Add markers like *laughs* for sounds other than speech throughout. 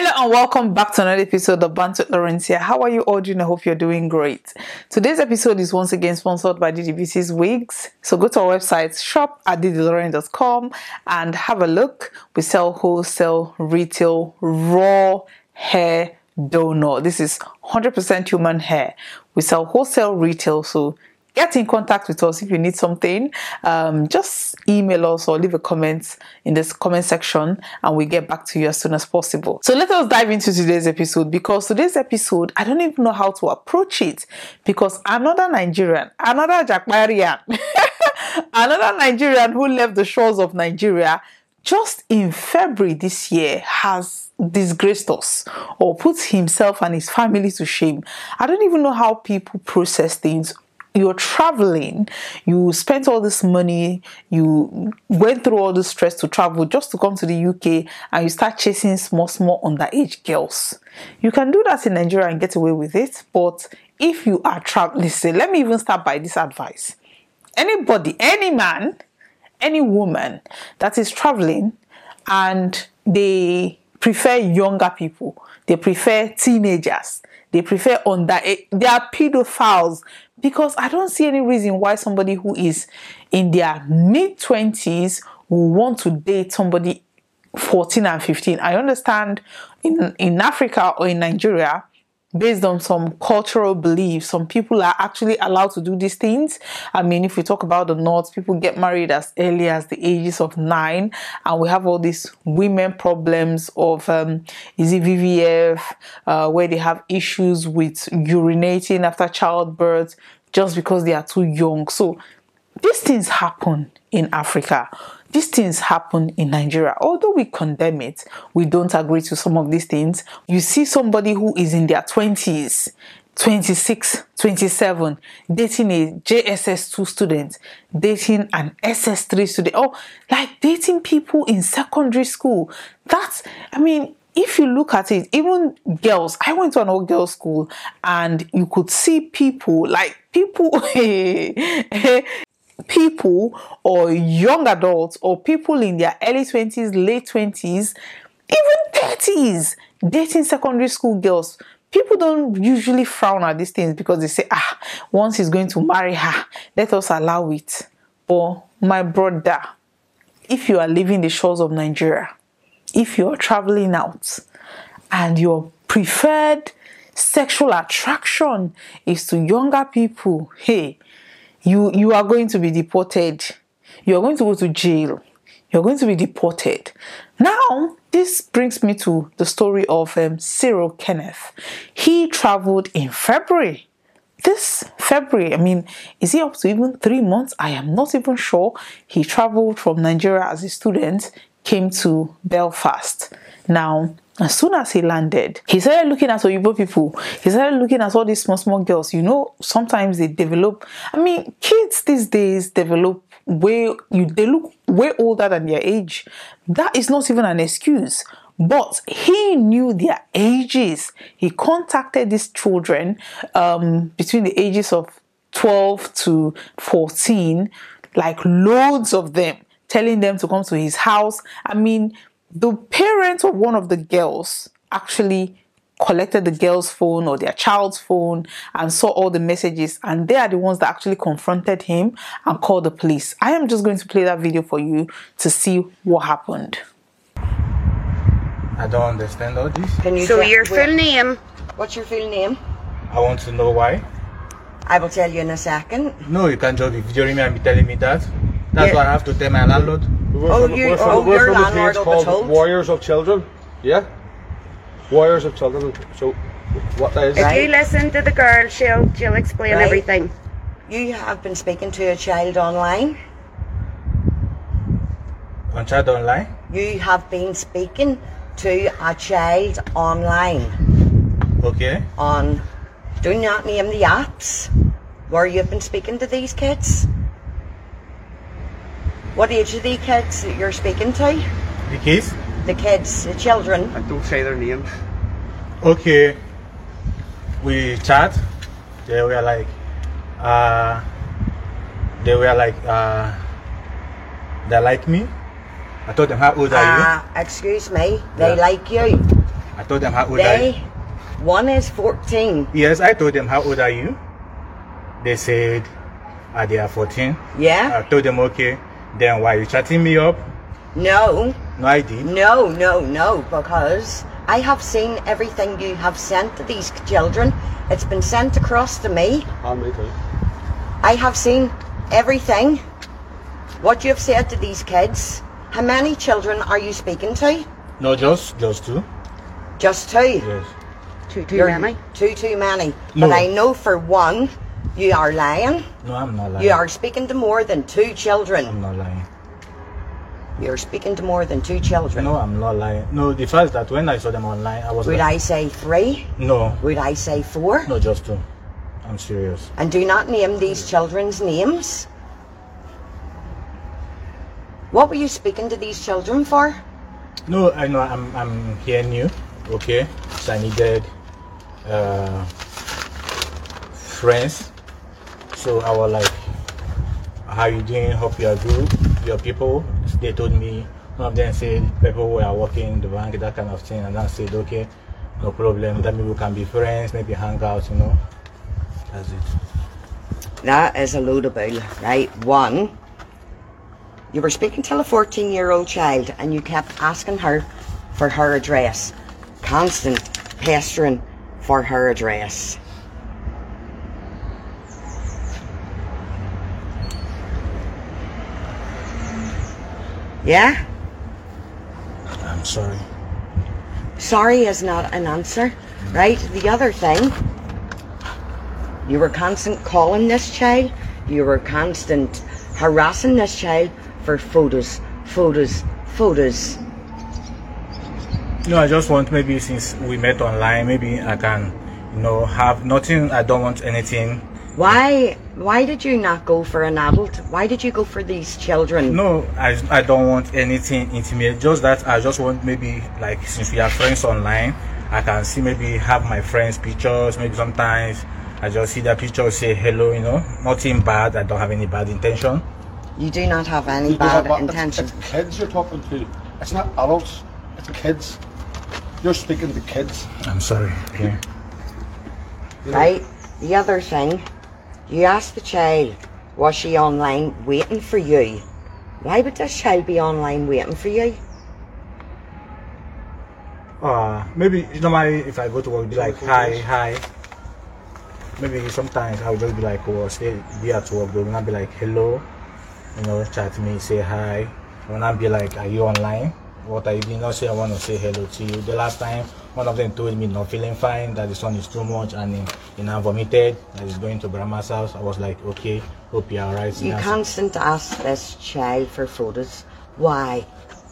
Hello and welcome back to another episode of Banter Lawrencia. How are you all doing? I hope you're doing great. Today's episode is once again sponsored by DDBC's Wigs. So go to our website, shop at ddlauren.com and have a look. We sell wholesale, retail, raw hair donor. This is 100% human hair. We sell wholesale, retail, so get in contact with us if you need something. Um, just email us or leave a comment in this comment section and we get back to you as soon as possible. So let us dive into today's episode because today's episode, I don't even know how to approach it because another Nigerian, another Jakmarian, *laughs* another Nigerian who left the shores of Nigeria just in February this year has disgraced us or put himself and his family to shame. I don't even know how people process things you're traveling, you spent all this money, you went through all this stress to travel just to come to the UK and you start chasing small, small underage girls. You can do that in Nigeria and get away with it, but if you are traveling, listen, let me even start by this advice. Anybody, any man, any woman that is traveling and they prefer younger people, they prefer teenagers, they prefer under they are pedophiles because I don't see any reason why somebody who is in their mid 20s will want to date somebody 14 and 15. I understand in in Africa or in Nigeria based on some cultural beliefs, some people are actually allowed to do these things. I mean, if we talk about the North, people get married as early as the ages of nine, and we have all these women problems of um, is it VVF, uh, where they have issues with urinating after childbirth just because they are too young. So these things happen in Africa. These things happen in Nigeria. Although we condemn it, we don't agree to some of these things. You see somebody who is in their 20s, 26, 27, dating a JSS2 student, dating an SS3 student, or like dating people in secondary school. That's, I mean, if you look at it, even girls, I went to an all girls school and you could see people like people *laughs* eh, people or young adults or people in their early 20s, late 20s, even 30s dating secondary school girls. People don't usually frown at these things because they say, ah, once he's going to marry her, let us allow it. Or, my brother, if you are leaving the shores of Nigeria, if you're traveling out and your preferred sexual attraction is to younger people, hey, you you are going to be deported you are going to go to jail you're going to be deported now this brings me to the story of um, Cyril Kenneth he traveled in february this February, I mean, is he up to even three months? I am not even sure. He traveled from Nigeria as a student, came to Belfast. Now, as soon as he landed, he started looking at Oyibo people. He started looking at all these small, small girls. You know, sometimes they develop. I mean, kids these days develop way you they look way older than their age. That is not even an excuse. But he knew their ages. He contacted these children um, between the ages of 12 to 14, like loads of them, telling them to come to his house. I mean, the parents of one of the girls actually collected the girl's phone or their child's phone and saw all the messages and they are the ones that actually confronted him and called the police. I am just going to play that video for you to see what happened. I don't understand all this. Can you So tell- your where- full name? What's your full name? I want to know why. I will tell you in a second. No, you can't just be videoing me and be telling me that. That's Yeah. what I have to tell my landlord. We're Oh, from, you- we're from, oh, we're your landlord page called told. Warriors of Children. Yeah? Warriors of Children. So, what that is? If Right. you listen to the girl, she'll she'll explain Right. everything. You have been speaking to a child online. On chat online. You have been speaking to a child online Okay. on do not name the apps where you've been speaking to these kids. What age are the kids that you're speaking to? The kids. The kids, the children. I don't say their names. Okay. We chat. They were like, uh, they were like, uh, they like me. I told them how old are you? Uh, excuse me, they Yeah. like you. I told them how old are They, you? one is 14. Yes, I told them how old are you? They said, ah, they are 14. Yeah? I told them, okay. Then why you chatting me up? No, No, I did. no, no, no, because I have seen everything you have sent to these children. It's been sent across to me. And me too. I have seen everything. What you have said to these kids. How many children are you speaking to? No, just, just two. Just two. Yes. Too, too You're many. Too, too many. No. But I know for one, you are lying. No, I'm not lying. You are speaking to more than two children. I'm not lying. You're speaking to more than two children. No, I'm not lying. No, the fact that when I saw them online, I was Would like, I say three? no, Would I say four? no, just two. I'm serious. And do not name these children's names. What were you speaking to these children for? No, I know I'm I'm here new. Okay, so I needed uh, friends. So I was like, "How you doing? Hope you are good. Your people." They told me one of them said people who are working in the bank, that kind of thing, and I said, "Okay, no problem. That maybe we can be friends, maybe hang out, you know." That's it. That is a load of bull, right? One, you were speaking to a 14 year old child and you kept asking her for her address. Constant pestering for her address. Yeah? I'm sorry. Sorry is not an answer, right? The other thing, you were constant calling this child, you were constant harassing this child for photos, photos, photos. No, I just want maybe since we met online, maybe I can, you know, have nothing. I don't want anything. Why why did you not go for an adult? Why did you go for these children? No, I, I don't want anything intimate. Just that I just want maybe like since we are friends online, I can see maybe have my friends' pictures. Maybe sometimes I just see that pictures, say hello. You know, nothing bad. I don't have any bad intention. You do not have any You do have bad intention. It's, it's kids you're talking to. It's not adults. It's kids. You're speaking to kids. I'm sorry. Okay. You know? Right? The other thing, you ask the child, was she online waiting for you? Why would this child be online waiting for you? Uh, maybe you know, my if I go to work, be like hi, hi. Maybe sometimes I'll just be like, oh, stay be at work. They will not be like hello, you know, chat to me, say hi. When I will not be like, are you online? What are you doing? Not say I want to say hello to you. The last time, one of them told me not feeling fine, that the sun is too much, and uh, he, he now vomited. That he's going to grandma's house. I was like, okay, hope you're alright. You Now, constant ask this child for photos. Why?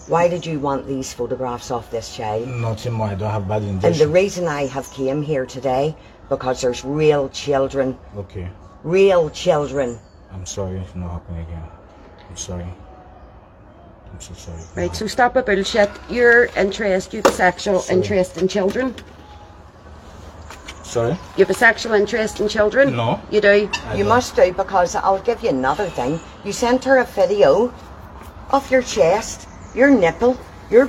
Why did you want these photographs of this child? Nothing more. I don't have bad intentions. And the reason I have came here today, because there's real children, Okay, real children. I'm sorry. It's not happening again. I'm sorry. I'm so sorry. Right, so stop the bullshit. Your interest, you have a sexual interest in children. Sorry. You have a sexual interest in children? No. You do? I You don't. must do because I'll give you another thing. You sent her a video of your chest, your nipple, your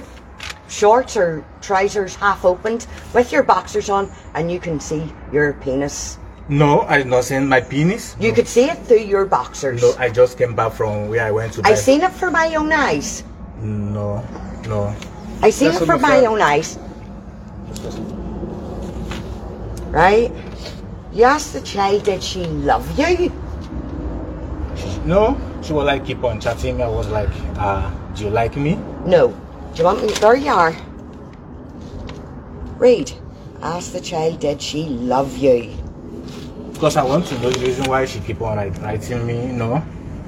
shorts or trousers half opened with your boxers on, and you can see your penis. No, I not send my penis. You could see it through your boxers. No, I just came back from where I went to. I seen it for my own eyes. No, no. I seen Listen, it for my my own eyes. Right? You asked the child, did she love you? No, she was like keep on chatting. I was like, uh, do you like me? No. Do you want me? There you are. Read. Ask the child, did she love you? Because I want to know the reason why she keep on like writing me. No.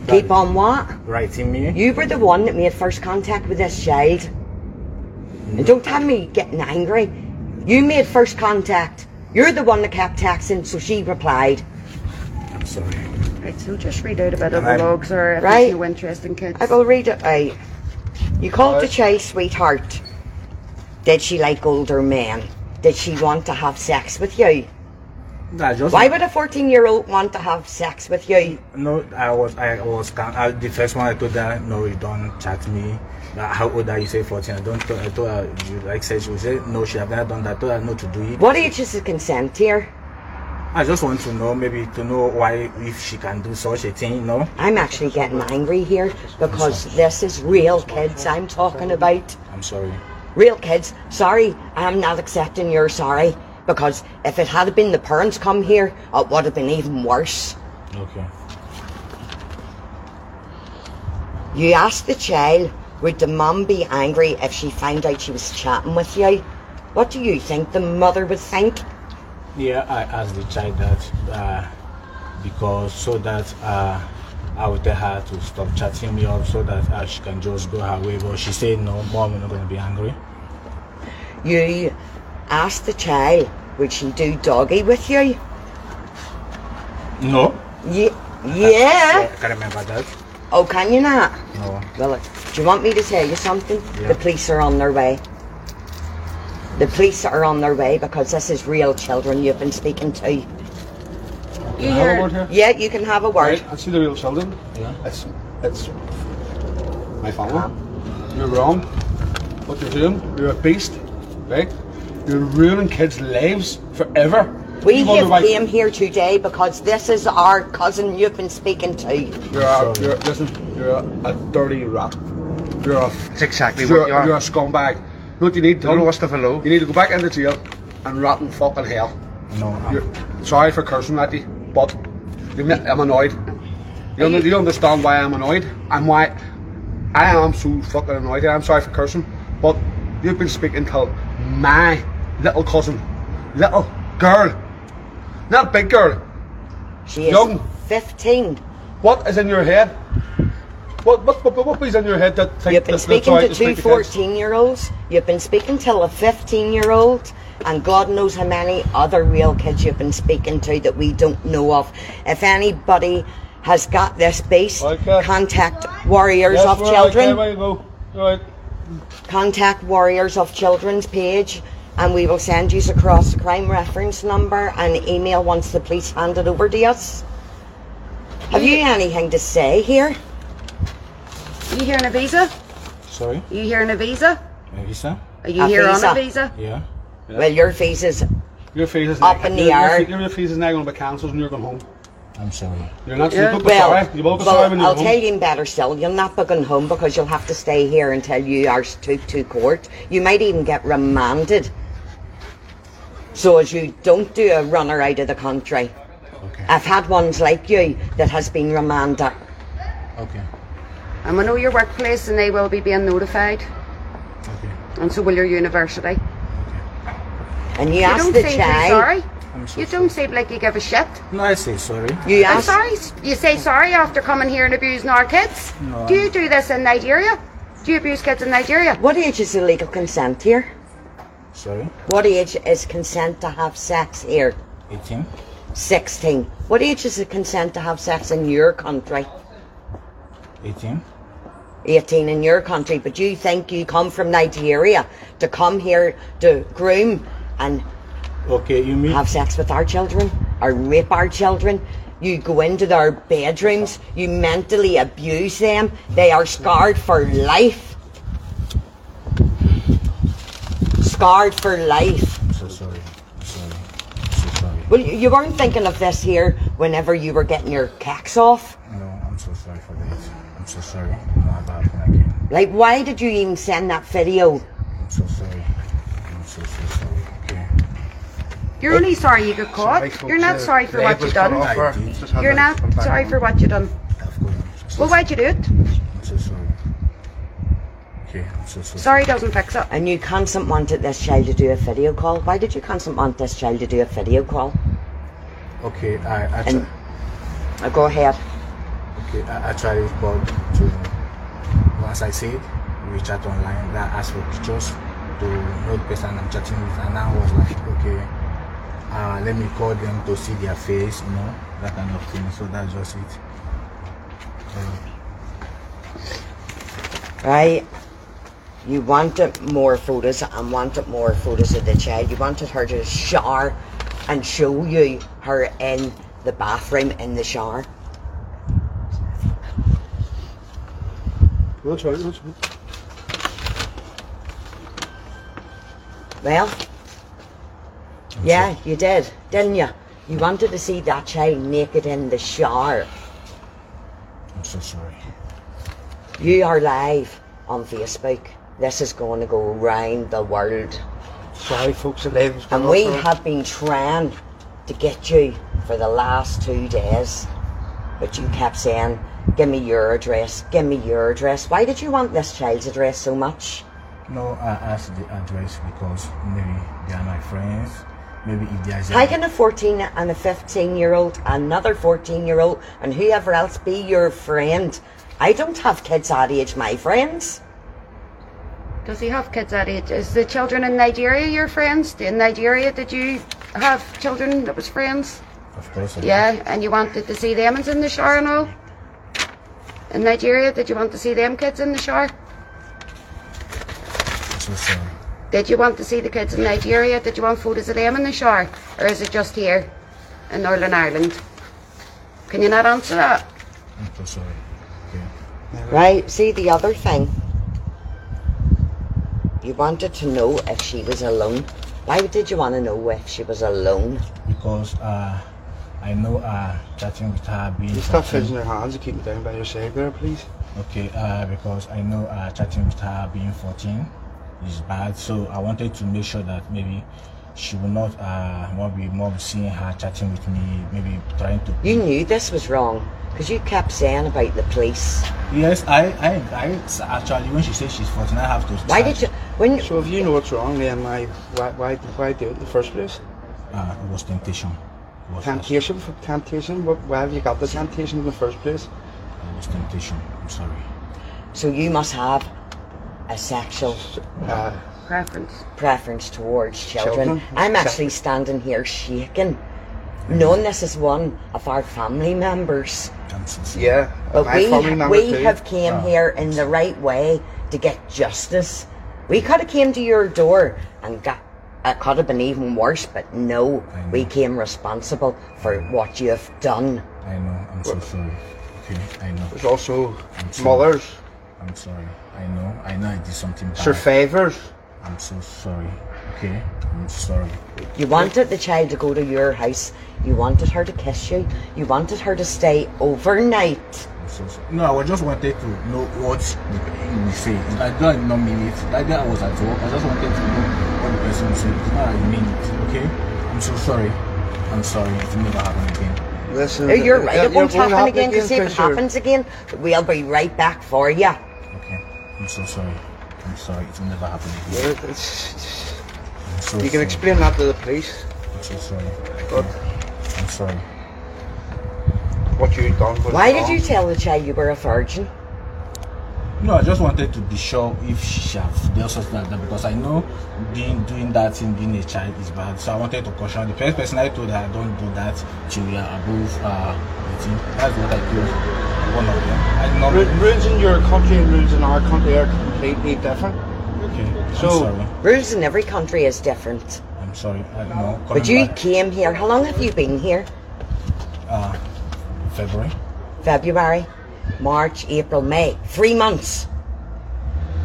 Keep on what? Writing me. You were the one that made first contact with this child. And don't have me getting angry. You made first contact. You're the one that kept texting, so she replied. I'm sorry. Right, so just read out a bit of the logs or if Right. there's no interest in kids. I will read it out. You called the child sweetheart. Did she like older men? Did she want to have sex with you? I just Why would a 14 year old want to have sex with you? No, I was I was. I, the first one I told her, no, you don't chat me. Uh, how old are you? Say 14. I don't. I told her, you like said she would say no. She have never done that. I told her not to do it. What age is the consent here? I just want to know, maybe to know why if she can do such a thing. You know. I'm actually getting angry here because this is real kids I'm talking about. I'm sorry. Real kids. Sorry, I'm not accepting your sorry because if it had been the parents come here, it would have been even worse. Okay. You asked the child, would the mum be angry if she found out she was chatting with you? What do you think the mother would think? Yeah, I asked the child that uh, because so that uh, I would tell her to stop chatting me up so that uh, she can just go her way. But she said no, mom, we're not going to be angry. You asked the child, would she do doggy with you? No. Ye- yeah. I can't remember that. Oh, can you not? No. Well, do you want me to tell you something? Yeah. The police are on their way. The police are on their way because this is real children you've been speaking to. You Can I have a hear? word here? Yeah, you can have a word. Right, I see the real children. Yeah. It's it's my family. Uh-huh. You're wrong. What you're doing, you're a beast, right? You're ruining kids' lives forever. We You wonder have why- came here today because this is our cousin you've been speaking to. You're a, you're, listen, you're a, a dirty rat. You're a, That's exactly you're, what you are. you're a scumbag. You know what you need to The do? lowest of the low. You need to go back into jail and rot in fucking hell. No. I'm- You're, sorry for cursing at you, but you admit I'm annoyed. You, under, you understand why I'm annoyed and why I am so fucking annoyed. I'm sorry for cursing, but you've been speaking to my little cousin, little girl, not big girl. She is Young. 15. What is in your head? What what what, what is in your head that think You've been speaking to two to kids? 14 year olds. You've been speaking to a 15 year old. And God knows how many other real kids you've been speaking to that we don't know of. If anybody has got this base, Okay. contact Warriors Yes, of Children. Okay. Right. Contact Warriors of Children's page and we will send you across the crime reference number and email once the police hand it over to us. Have you anything to say here? You here on a visa? Sorry. You here on a visa? A visa? Are you A here visa. on a visa? Yeah. Well, your visa's Your face is Up in the your, air. Your, your face is now going to be cancelled and you're going home. I'm sorry. You're not. Yeah. Uh, you will well. sorry. You will be sorry when you're I'll home. tell you better still. You'll not be going home because you'll have to stay here until you are took to court. You might even get remanded. So as you don't do a runner out of the country. Okay. I've had ones like you that has been remanded. Okay. I'm going to know your workplace and they will be being notified. Okay. And so will your university. And you, You ask don't the seem to be child. sorry. I'm so You don't seem like you give a shit. No, I say sorry. You I'm ask. sorry. You say sorry after coming here and abusing our kids. No, Do you do this in Nigeria? Do you abuse kids in Nigeria? What age is the legal consent here? Sorry. What age is consent to have sex here? 18. 16. What age is the consent to have sex in your country? 18. 18 in your country, but you think you come from Nigeria to come here to groom and Okay, you mean have sex with our children or rape our children? You go into their bedrooms, you mentally abuse them, they are scarred for life. Scarred for life. I'm so sorry. Sorry. So sorry. Well, you you weren't thinking of this here whenever you were getting your cacks off. No, I'm so sorry for this. I'm so sorry. No, I'll happen. Like, why did you even send that video? I'm so sorry. I'm so so sorry. Okay. You're only sorry you got caught. You're not sorry for what you've done. You're not sorry for what you've done. Of course. I'm so, Well, why'd you do it? So sorry. Okay, I'm so so Sorry doesn't fix it. And you constant wanted this child to do a video call. Why did you constant want this child to do a video call? Okay, I I And uh, go ahead. okay I, I tried it, but to once I said, it, we chat online. That asked for pictures to know the person I'm chatting with, and I was like, okay, uh, let me call them to see their face, you know, that kind of thing. So that's just it. Right? You wanted more photos and wanted more photos of the child. You wanted her to shower and show you her in the bathroom in the shower? That's right, that's right. Well, yeah, you did, didn't you? You wanted to see that child naked in the shower. I'm so sorry. You are live on Facebook. This is going to go round the world. Sorry, folks, the live was going And we have been trying to get you for the last two days. But you kept saying, give me your address, give me your address. Why did you want this child's address so much? No, I asked the address because maybe they are my friends. Maybe if there's How can a 14 and a 15 year old, another 14 year old, and whoever else be your friend? I don't have kids that age, my friends. Does he have kids that age? Is the children in Nigeria your friends? In Nigeria, did you have children that was friends? Of course. I Yeah, and you wanted to see them in the shower and all? In Nigeria, did you want to see them kids in the shower? I'm so sorry. Did you want to see the kids in Nigeria? Did you want photos of them in the shower? Or is it just here in Northern Ireland? Can you not answer that? I'm so sorry. Okay. Right, see the other thing. You wanted to know if she was alone. Why did you want to know if she was alone? Because uh, I know uh, chatting with her being. You stop 14 fizzing your hands and keep it down by your side there, please. Okay, uh, because I know uh, chatting with her being 14 is bad, so I wanted to make sure that maybe she will not uh, want be more seeing her chatting with me, maybe trying to. You knew this was wrong because you kept saying about the police. Yes, I, I, I actually when she says she's 14, I have to. Why did you? When So if you know what's wrong, then why, why, why, why do it in the first place? Uh, it was temptation. It was, Temptation, for temptation. What, why have you got the temptation in the first place? It was temptation. I'm sorry. so you must have a sexual Uh, Preference. preference towards children. Children? I'm actually standing here shaking, knowing this is one of our family members. I'm so sorry. yeah, But my we, family member we too. have came Ah. here in the right way to get justice. We could have came to your door and got. It could have been even worse, but no, we came responsible for what you have done. I know. I'm so sorry. Okay, I know. There's also I'm mothers, I'm sorry. I know. I know I did something bad. favors. I'm so sorry. Okay, I'm sorry. You wanted the child to go to your house. You wanted her to kiss you. You wanted her to stay overnight. I'm so sorry. No, I just wanted to know what the will say. I did not mean it. That day I was at work. I just wanted to know what the person will say. It's not that I mean it. Okay, I'm so sorry. I'm sorry. It will never happen again. Listen, you're right. It won't going happen again because if it happens again, we'll be right back for you. Okay, I'm so sorry. I'm sorry. It will never happen again. Yeah, it's- it's- so you can sorry. explain that to the police. I'm so sorry. But I'm sorry. what you done was Why did wrong. you tell the child you were a virgin? No, I just wanted to be sure if she have dealt something like that because I know being doing that thing being a child is bad. So I wanted to caution the first person I told her don't do that till we are above uh 18. That's what I told one of them. Not Rules in your country and rules in our country are completely different. okay. So- Rules in every country is different. I'm sorry. I don't know. But you back, came here. How long have you been here? uh February. February, March, April, May. Three months.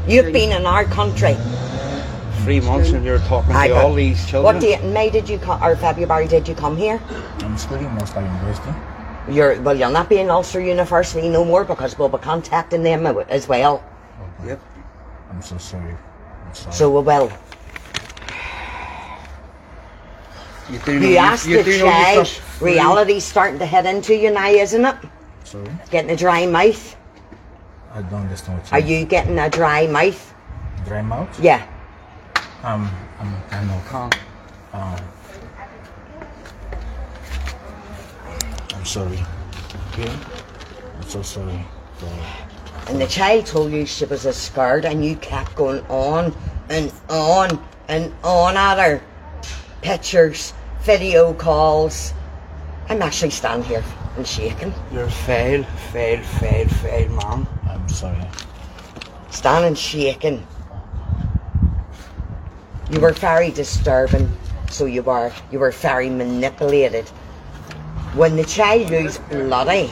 You've been in our country. Three months and you're talking I to all these children. What date in May did you come, or February did you come here? I'm studying in Ulster University. You're well. You'll not be in Ulster University no more because we'll be contacting them as well. Yep. I'm so sorry. I'm sorry. So we will. You do know You asked you the do know child. Reality's starting to head into you now, isn't it? sorry. Getting a dry mouth. I don't understand what Are you you getting a dry mouth? dry mouth? Yeah. Um I'm kind of Calm. Um, I'm sorry. Okay? I'm so sorry. For, And the child told you she was a scared, and you kept going on and on and on at her. Pictures, video calls. I'm actually standing here and shaking. You're fail, fail, fail, fail, mom. I'm sorry. Standing shaking. You were very disturbing. So you were you were very manipulated. When the child used bloody,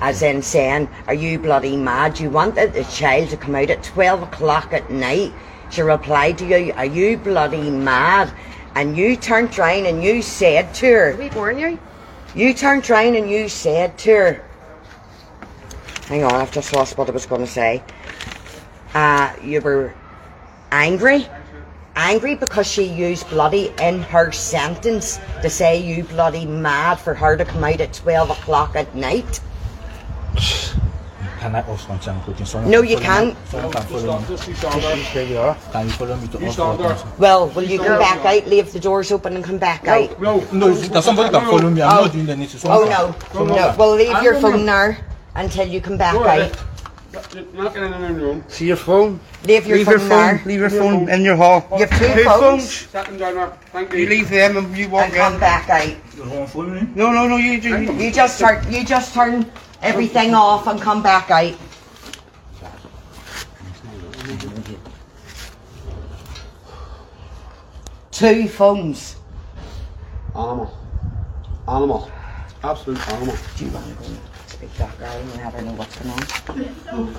as in saying, Are you bloody mad? You wanted the child to come out at twelve o'clock at night. She replied to you, Are you bloody mad? And you turned round and you said to her, We warn you. you turned round and you said to her, hang on, I've just lost what I was going to say. Uh, you were angry. Angry because she used bloody in her sentence to say you bloody mad for her to come out at 12 o'clock at night. Can I ask one time quickly? Someone No, you can't. Can follow me. Just you stand there. Here we are. Can you follow me to ask stand one there. time? Well, will you come back out, leave the doors open and come back out? No, No, if somebody can follow me. I'm not doing anything. Oh Someone no, can- no. Well, leave your phone there until you come back out. Ahead. You're not in the room. See your phone. Leave your leave phone your phone. there. Leave your phone in your hall. You have two Two phones. phones. Set them. Thank you. You leave them and you walk And come in. back out. You want to follow me? No, no, no. You do. You just turn you just turn everything off and come back out. Two phones. Animal. Animal. Absolute animal. Do you want to go and speak to that guy and have her know what's going on?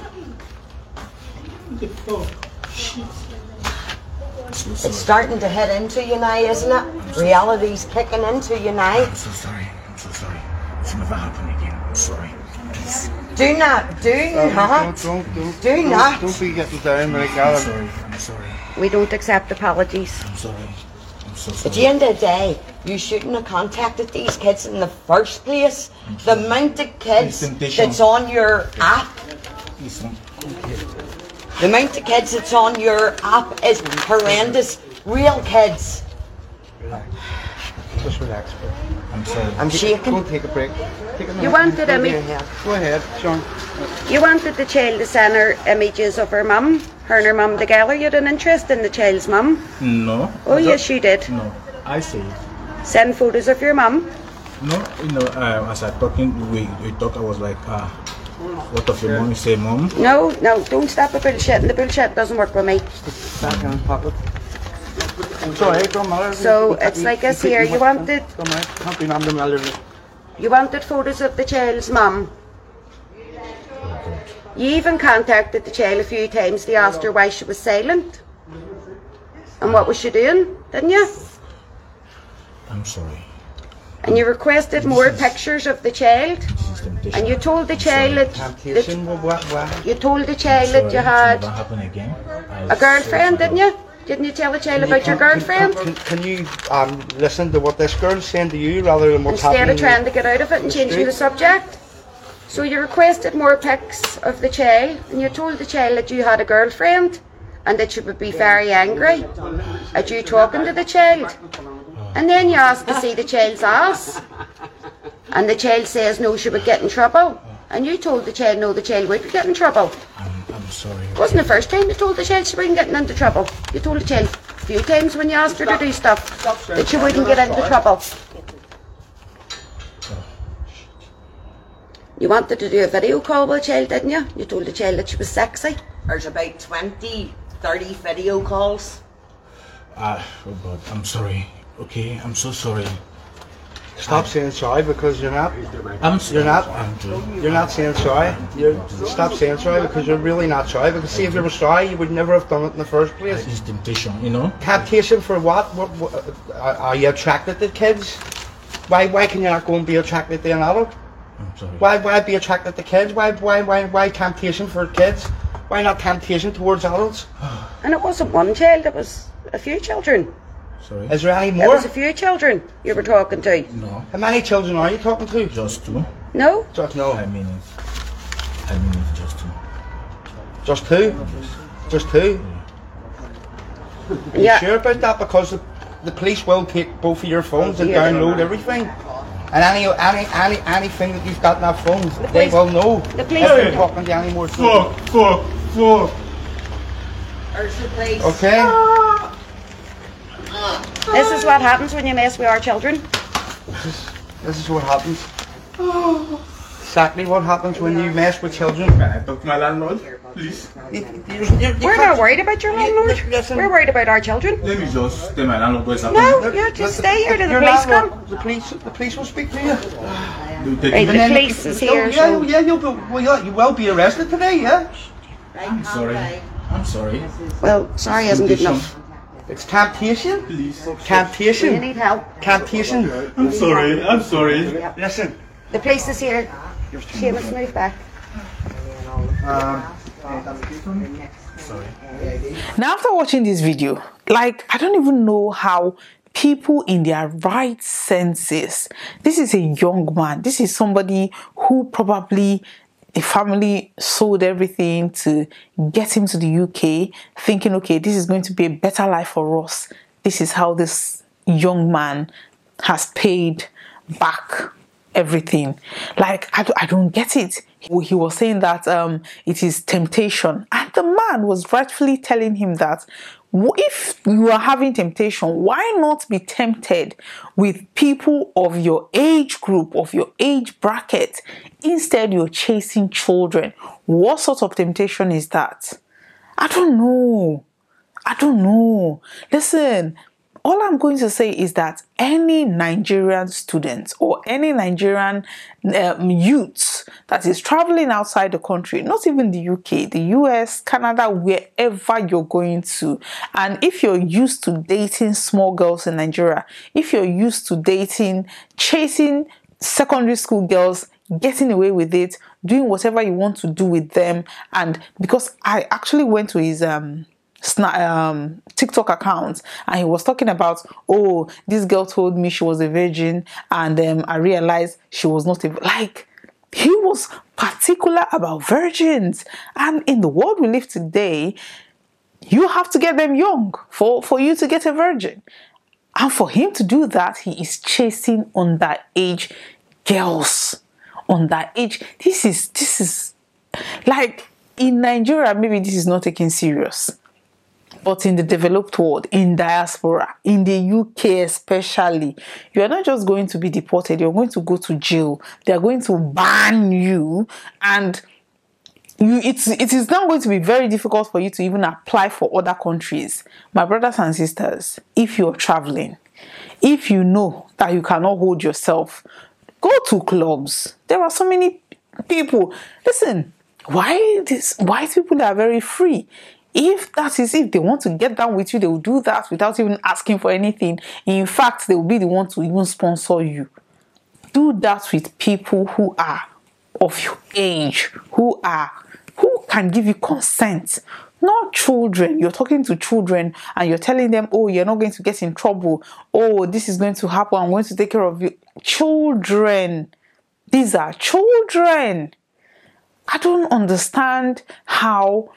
It's starting to hit into you now, isn't it? Reality's kicking into you now. I'm so sorry. I'm so sorry. It's never happen again. I'm sorry. Please. Do not, do um, not, Don't, don't, don't, do don't, not. Don't be getting down like I'm sorry. I'm sorry. We don't accept apologies. I'm sorry. I'm so At the end of the day, you shouldn't have contacted these kids in the first place. The amount of kids that's on your app, the amount of kids that's on your app is horrendous. Real kids. Just relax. bro. I'm sorry. I'm Go shaking. take a break. Take a. You wanted Go Emmy. ahead. Go ahead, Sean. You wanted the child to send her images of her mum, her and her mum together. You had an interest in the child's mum. No. Oh, yes, don't- you did. No. I say it. Send photos of your mum. No, you know, uh, as I talking, we, we talk, I was like, ah, what of your mom? You say, mom? No, no, don't stop the bullshit. The bullshit doesn't work with me. Back in the pocket. Don't matter. So, it's like you this take here, your you foot- wanted- can't be number melody. You wanted photos of the child's mum. You even contacted the child a few times to ask her why she was silent. And what was she doing, didn't you? I'm sorry. And you requested more pictures of the child. This is temptation. And you told the child that, that you told the child that you had never happen again. I a girlfriend, didn't you? Didn't you tell the child about your girlfriend? Can, can, can you um, listen to what this girl's saying to you rather than what's Instead happening? of trying to get out of it and changing the subject. So you requested more pics of the child and you told the child that you had a girlfriend and that she would be very angry at you talking to the child. And then you asked to see the child's ass. And the child says no, she would get in trouble. And you told the child no, the child would get in trouble. I'm, I'm sorry. It wasn't the first time you told the child she wasn't getting into trouble. You told the child a few times when you asked her to do stuff that she wouldn't get into trouble. You wanted to do a video call with the child, didn't you? You told the child that she was sexy. There's about 20, 30 video calls. Ah, oh God, I'm sorry. Okay, I'm so sorry. Stop saying sorry because you're not. I'm sorry. You're not. I'm. You're not saying sorry. You're stop saying sorry because you're really not sorry. Because see, if you were sorry, you would never have done it in the first place. This is temptation, you know? Temptation for what? what, what are, are you attracted to kids? Why? Why can you not go and be attracted to an adult? I'm sorry. Why? Why be attracted to kids? Why? Why? Why? Why temptation for kids? Why not temptation towards adults? *sighs* And it wasn't one child, it was a few children. Sorry. Is there any It more? was a few children you were talking to. No, How many children are you talking to? just two. No? Just no. I mean it. I mean it, just two. Just two. Just two. Yeah. Are you Yeah. sure about that? Because the, the police will take both of your phones and download everything. And any, any, any, anything that you've got in that phone, they police- will know. the police- If you're talking to any more. Fuck, fuck, fuck. There's the police. Okay? Ah. This is what happens when you mess with our children. This is what happens. exactly what happens when you mess with children. Can I talk to my landlord, please? You- you- you- you We're can't- worried about your landlord. Listen. We're worried about our children. Let me just tell my landlord what's happening. No, you just stay here till the Your police landlord- come. The police, the police will speak to you. You take Right, me. the police is Oh, here, yeah, so- yeah, you'll be, well, yeah, you will be arrested today, yeah? I'm sorry. I'm sorry. Well, sorry isn't good enough. It's temptation. Please. Do you need help? Temptation. I'm sorry. I'm sorry. Listen, The police is here. Seamus, move back. Now, after watching this video, like, I don't even know how people in their right senses, this is a young man, this is somebody who probably the family sold everything to get him to the UK, thinking, okay, this is going to be a better life for us. This is how this young man has paid back everything. Like, I, I don't get it. He was saying that um, it is temptation. And the man was rightfully telling him that if you are having temptation, why not be tempted with people of your age group, of your age bracket? Instead, you're chasing children. What sort of temptation is that? I don't know. I don't know. Listen, all I'm going to say is that any Nigerian student or any Nigerian um, youth that is traveling outside the country, not even the UK, the US, Canada, wherever you're going to, and if you're used to dating small girls in Nigeria, if you're used to dating, chasing secondary school girls, getting away with it, doing whatever you want to do with them, and because I actually went to his um um, TikTok account and he was talking about, oh, this girl told me she was a virgin and um, I realized she was not a like. He was particular about virgins, and in the world we live today, you have to get them young for for you to get a virgin, and for him to do that, he is chasing underage girls. Underage. This is this is like in Nigeria, maybe this is not taken serious but in the developed world, in diaspora, in the UK especially, you are not just going to be deported, you're going to go to jail. They are going to ban you and you it's it is now going to be very difficult for you to even apply for other countries. My brothers and sisters, if you're traveling, if you know that you cannot hold yourself, go to clubs. There are so many people. Listen, why this white people are very free if that is if they want to get down with you they will do that without even asking for anything. In fact they will be the one to even sponsor you. Do that with people who are of your age who are who can give you consent. Not children. You're talking to children and you're telling them oh you're not going to get in trouble. Oh this is going to happen. I'm going to take care of you. Children. These are children. I don't understand how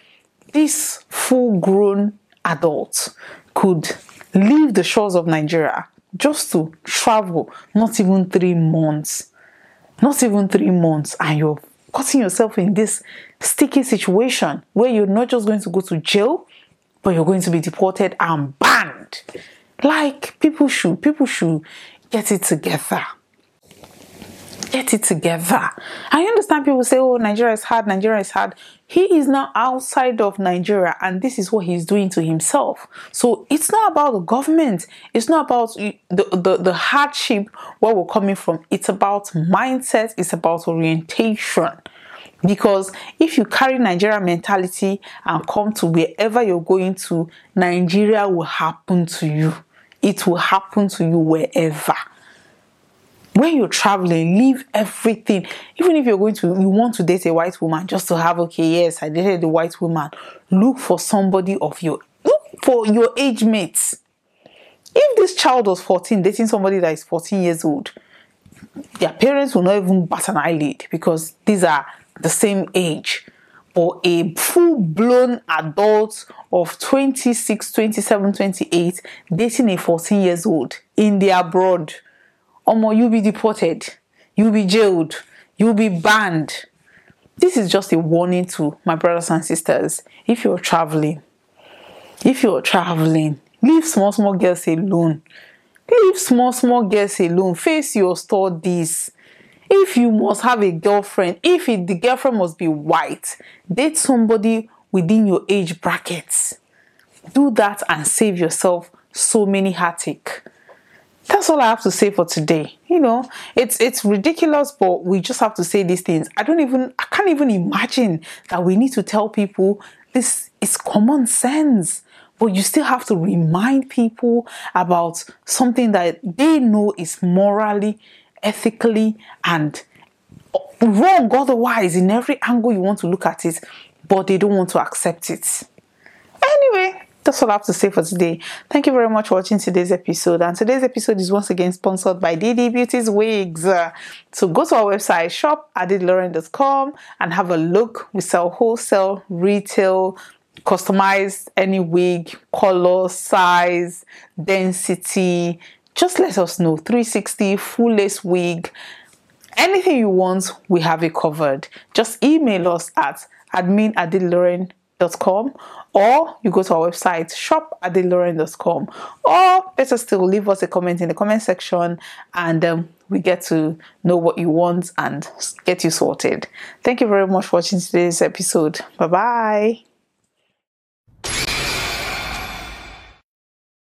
this full grown adult could leave the shores of Nigeria just to travel not even three months. Not even three months, and you're cutting yourself in this sticky situation where you're not just going to go to jail, but you're going to be deported and banned. Like people should, people should get it together get it together. I understand people say, oh, Nigeria is hard, Nigeria is hard. He is now outside of Nigeria and this is what he's doing to himself. So it's not about the government, it's not about the, the, the hardship where we're coming from. It's about mindset, it's about orientation. Because if you carry Nigeria mentality and come to wherever you're going to, Nigeria will happen to you. It will happen to you wherever when you're traveling, leave everything. Even if you're going to, you want to date a white woman just to have, okay, yes, I dated a white woman. Look for somebody of your, look for your age mates. If this child was 14, dating somebody that is 14 years old, their parents will not even bat an eyelid because these are the same age. Or a full blown adult of 26, 27, 28 dating a 14 years old in the abroad Omo, you'll be deported, you'll be jailed, you'll be banned. This is just a warning to my brothers and sisters. If you're traveling, if you're traveling, leave small, small girls alone. Leave small, small girls alone. Face your studies. if you must have a girlfriend, if it, the girlfriend must be white, date somebody within your age brackets. Do that and save yourself so many heartache. That's all I have to say for today. You know, it's it's ridiculous, but we just have to say these things. I don't even I can't even imagine that we need to tell people this is common sense. But you still have to remind people about something that they know is morally, ethically, and wrong otherwise in every angle you want to look at it, but they don't want to accept it. Anyway, that's all I have to say for today. Thank you very much for watching today's episode. And today's episode is once again sponsored by DD Beauty's Wigs. Uh, so go to our website, shop at and have a look. We sell wholesale, retail, customize any wig, color, size, density. Just let us know. 360 full lace wig. Anything you want, we have it covered. Just email us at admin at com or you go to our website shop at com or better still leave us a comment in the comment section and um, we get to know what you want and get you sorted. Thank you very much for watching today's episode. Bye bye